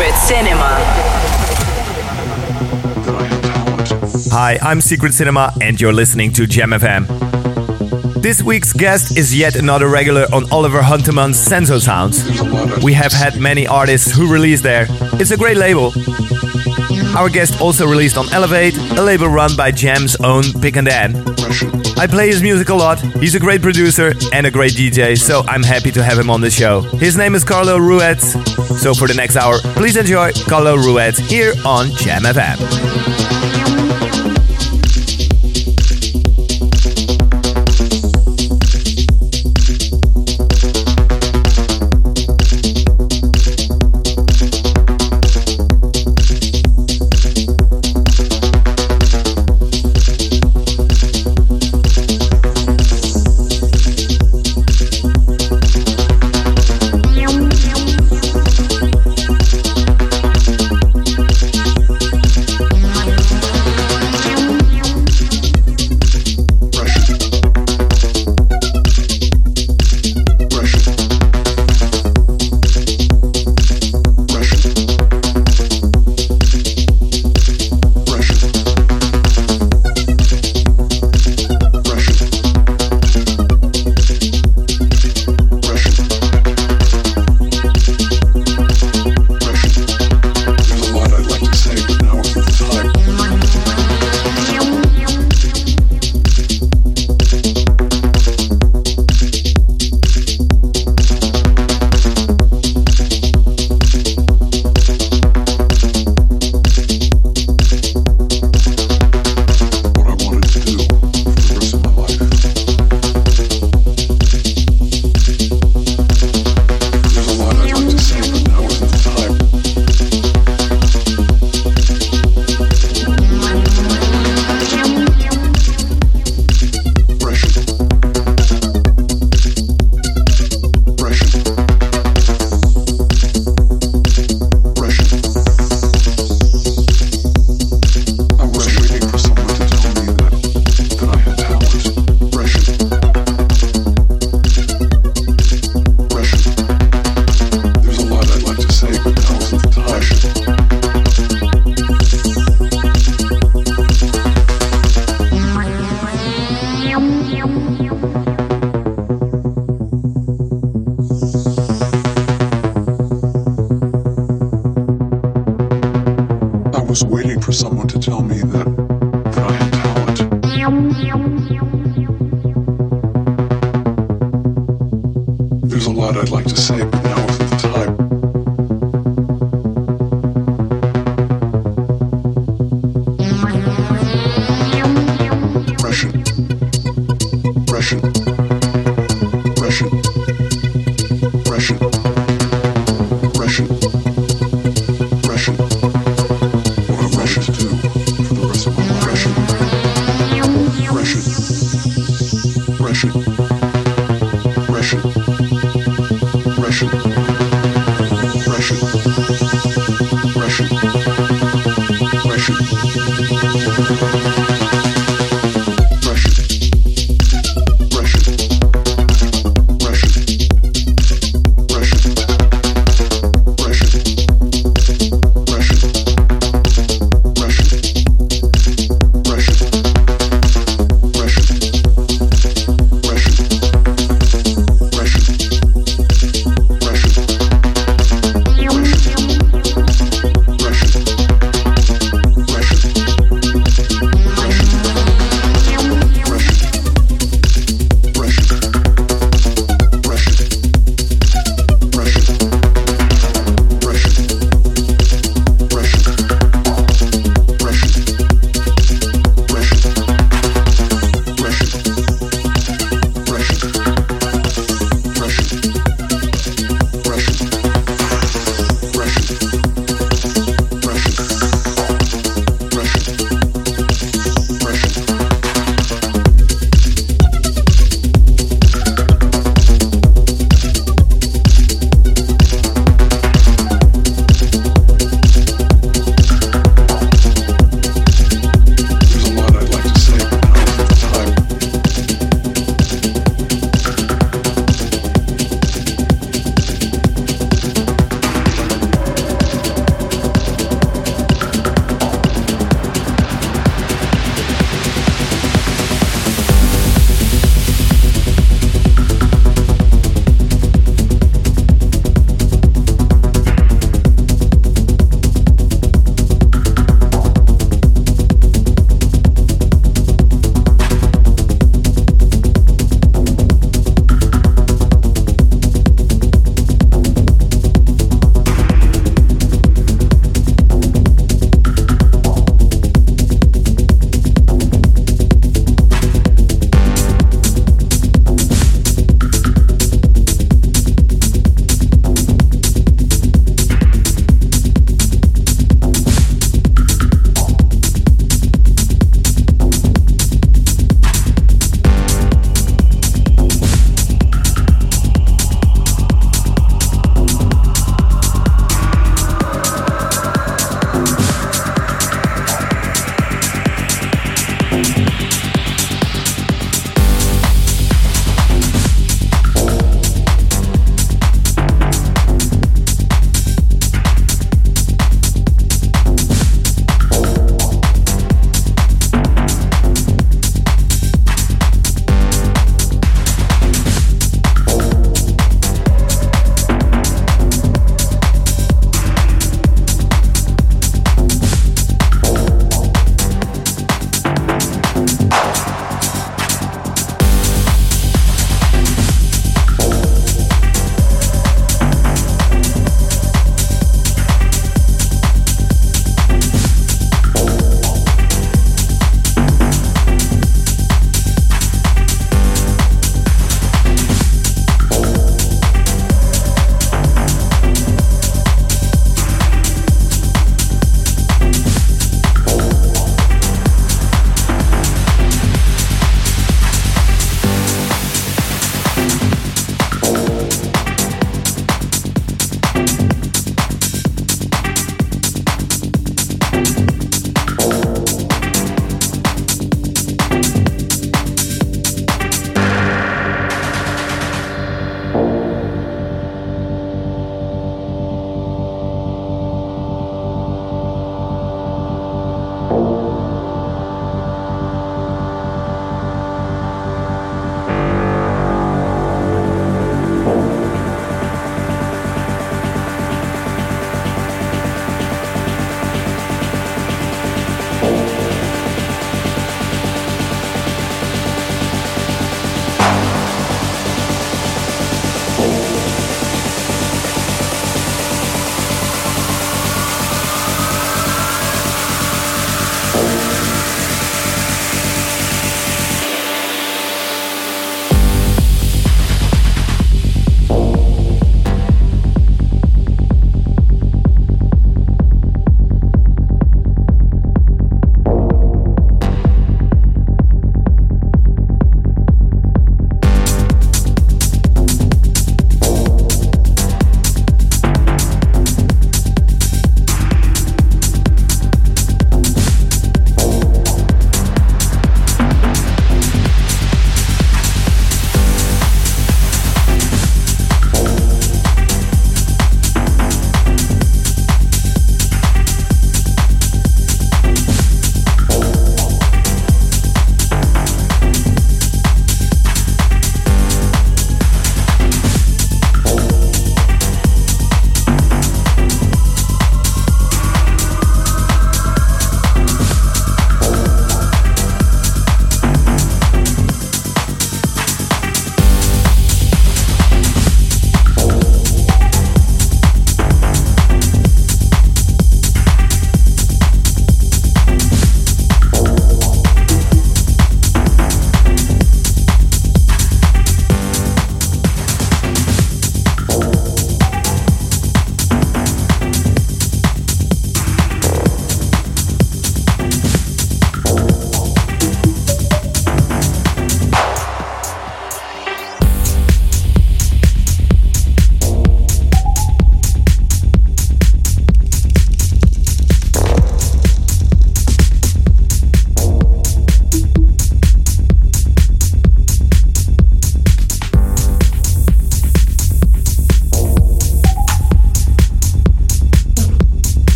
Secret Cinema. Hi, I'm Secret Cinema, and you're listening to Jam FM. This week's guest is yet another regular on Oliver Huntemann's Senso Sounds. We have had many artists who released there. It's a great label. Our guest also released on Elevate, a label run by Jam's own Pig and Dan. I play his music a lot. He's a great producer and a great DJ, so I'm happy to have him on the show. His name is Carlo Ruiz. So for the next hour, please enjoy Carlo Ruiz here on Jam FM.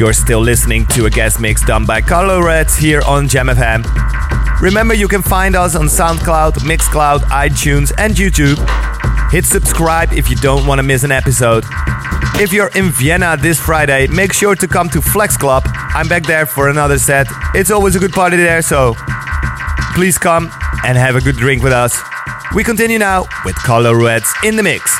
You're still listening to a guest mix done by Carlo Ruetz here on Jam FM. Remember, you can find us on SoundCloud, Mixcloud, iTunes, and YouTube. Hit subscribe if you don't want to miss an episode. If you're in Vienna this Friday, make sure to come to Flex Club. I'm back there for another set. It's always a good party there, so please come and have a good drink with us. We continue now with Carlo Ruetz in the mix.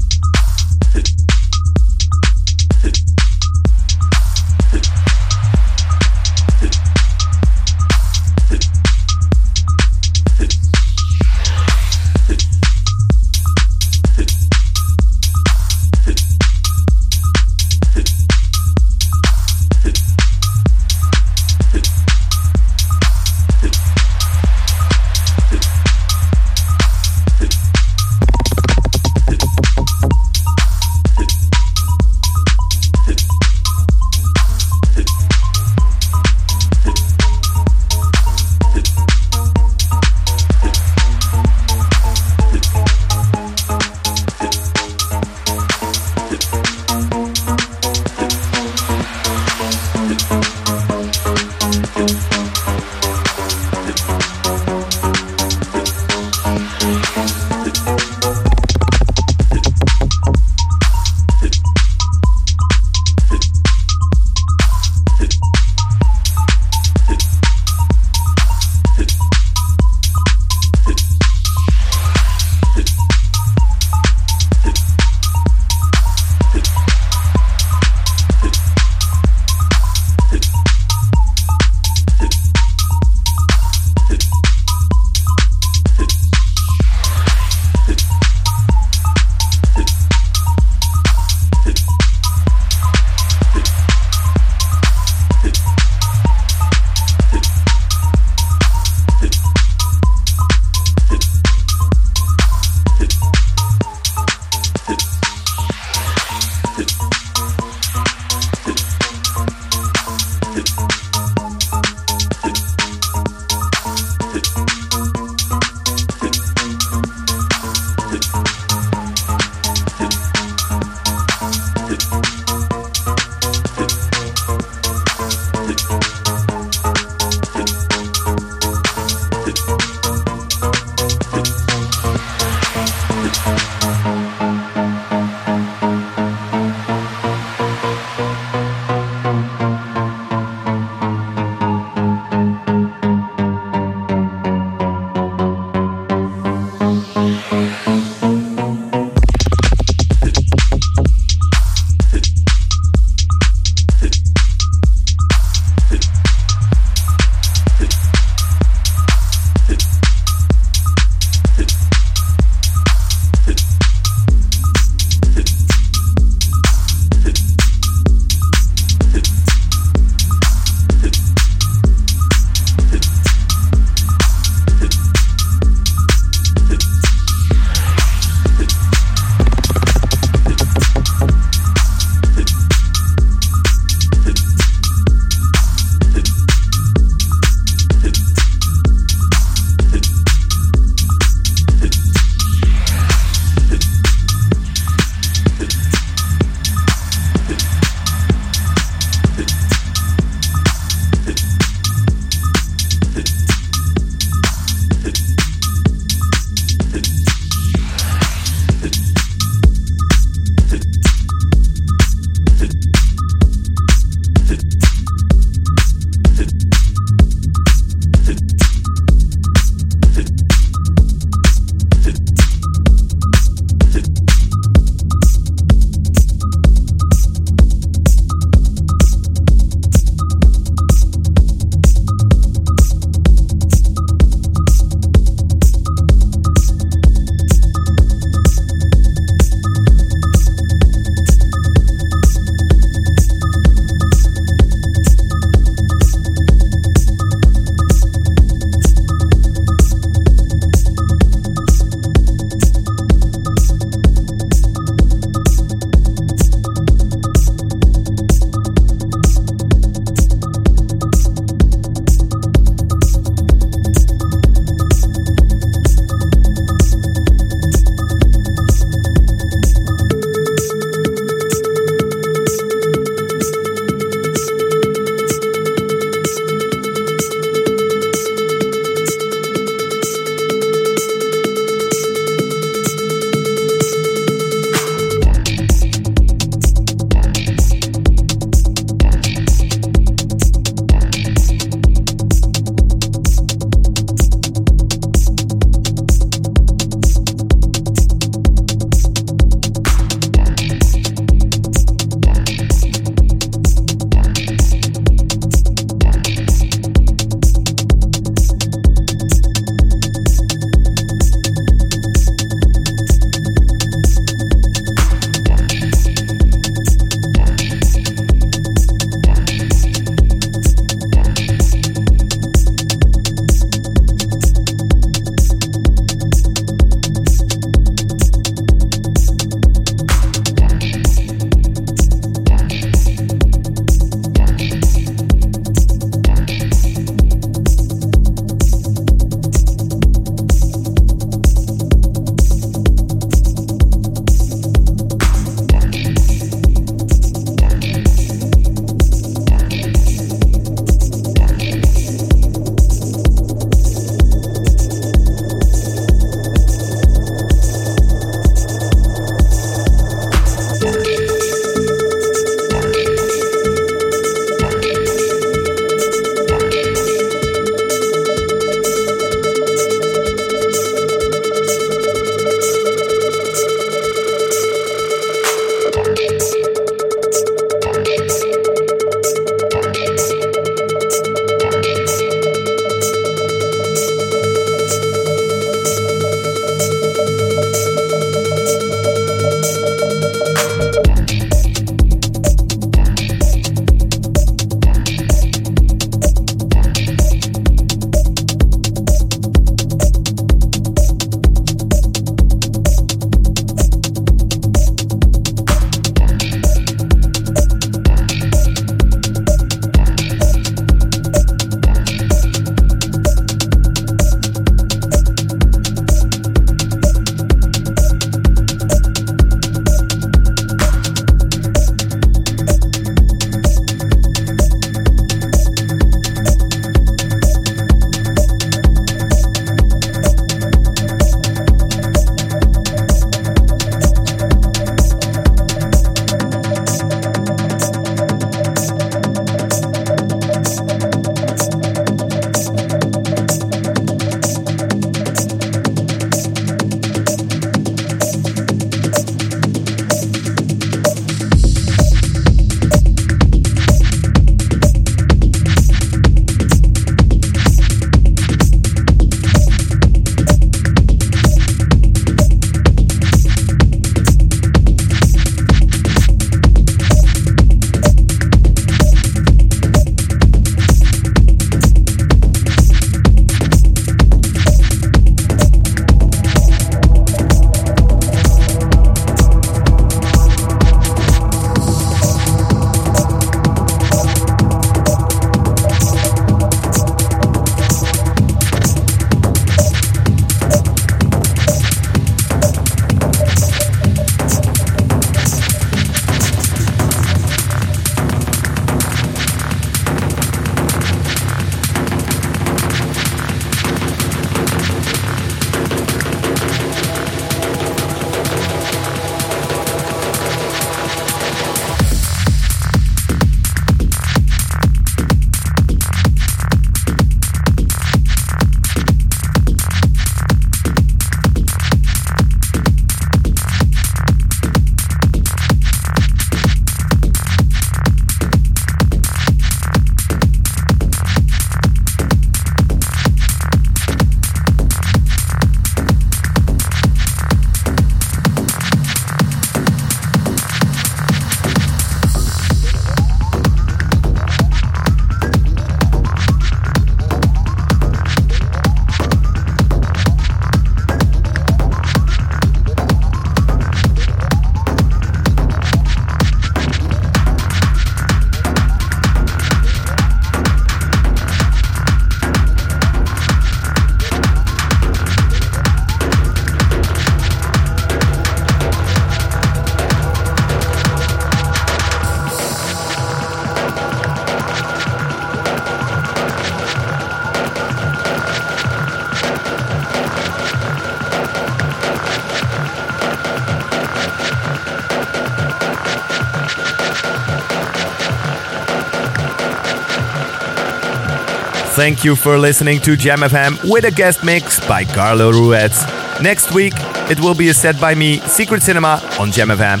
Thank you for listening to Jam FM with a guest mix by Carlo Ruetz. Next week, it will be a set by me, Secret Cinema, on Jam FM.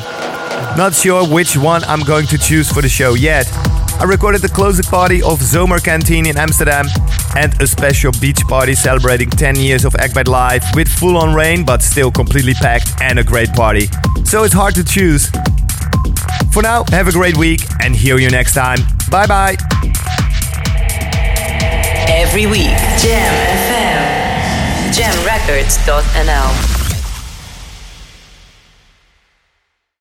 Not sure which one I'm going to choose for the show yet. I recorded the closing party of Zomer Canteen in Amsterdam and a special beach party celebrating 10 years of Ekbad Live with full on rain but still completely packed and a great party. So it's hard to choose. For now, have a great week and hear you next time. Bye bye. Every week, Jam FM. Jamrecords.nl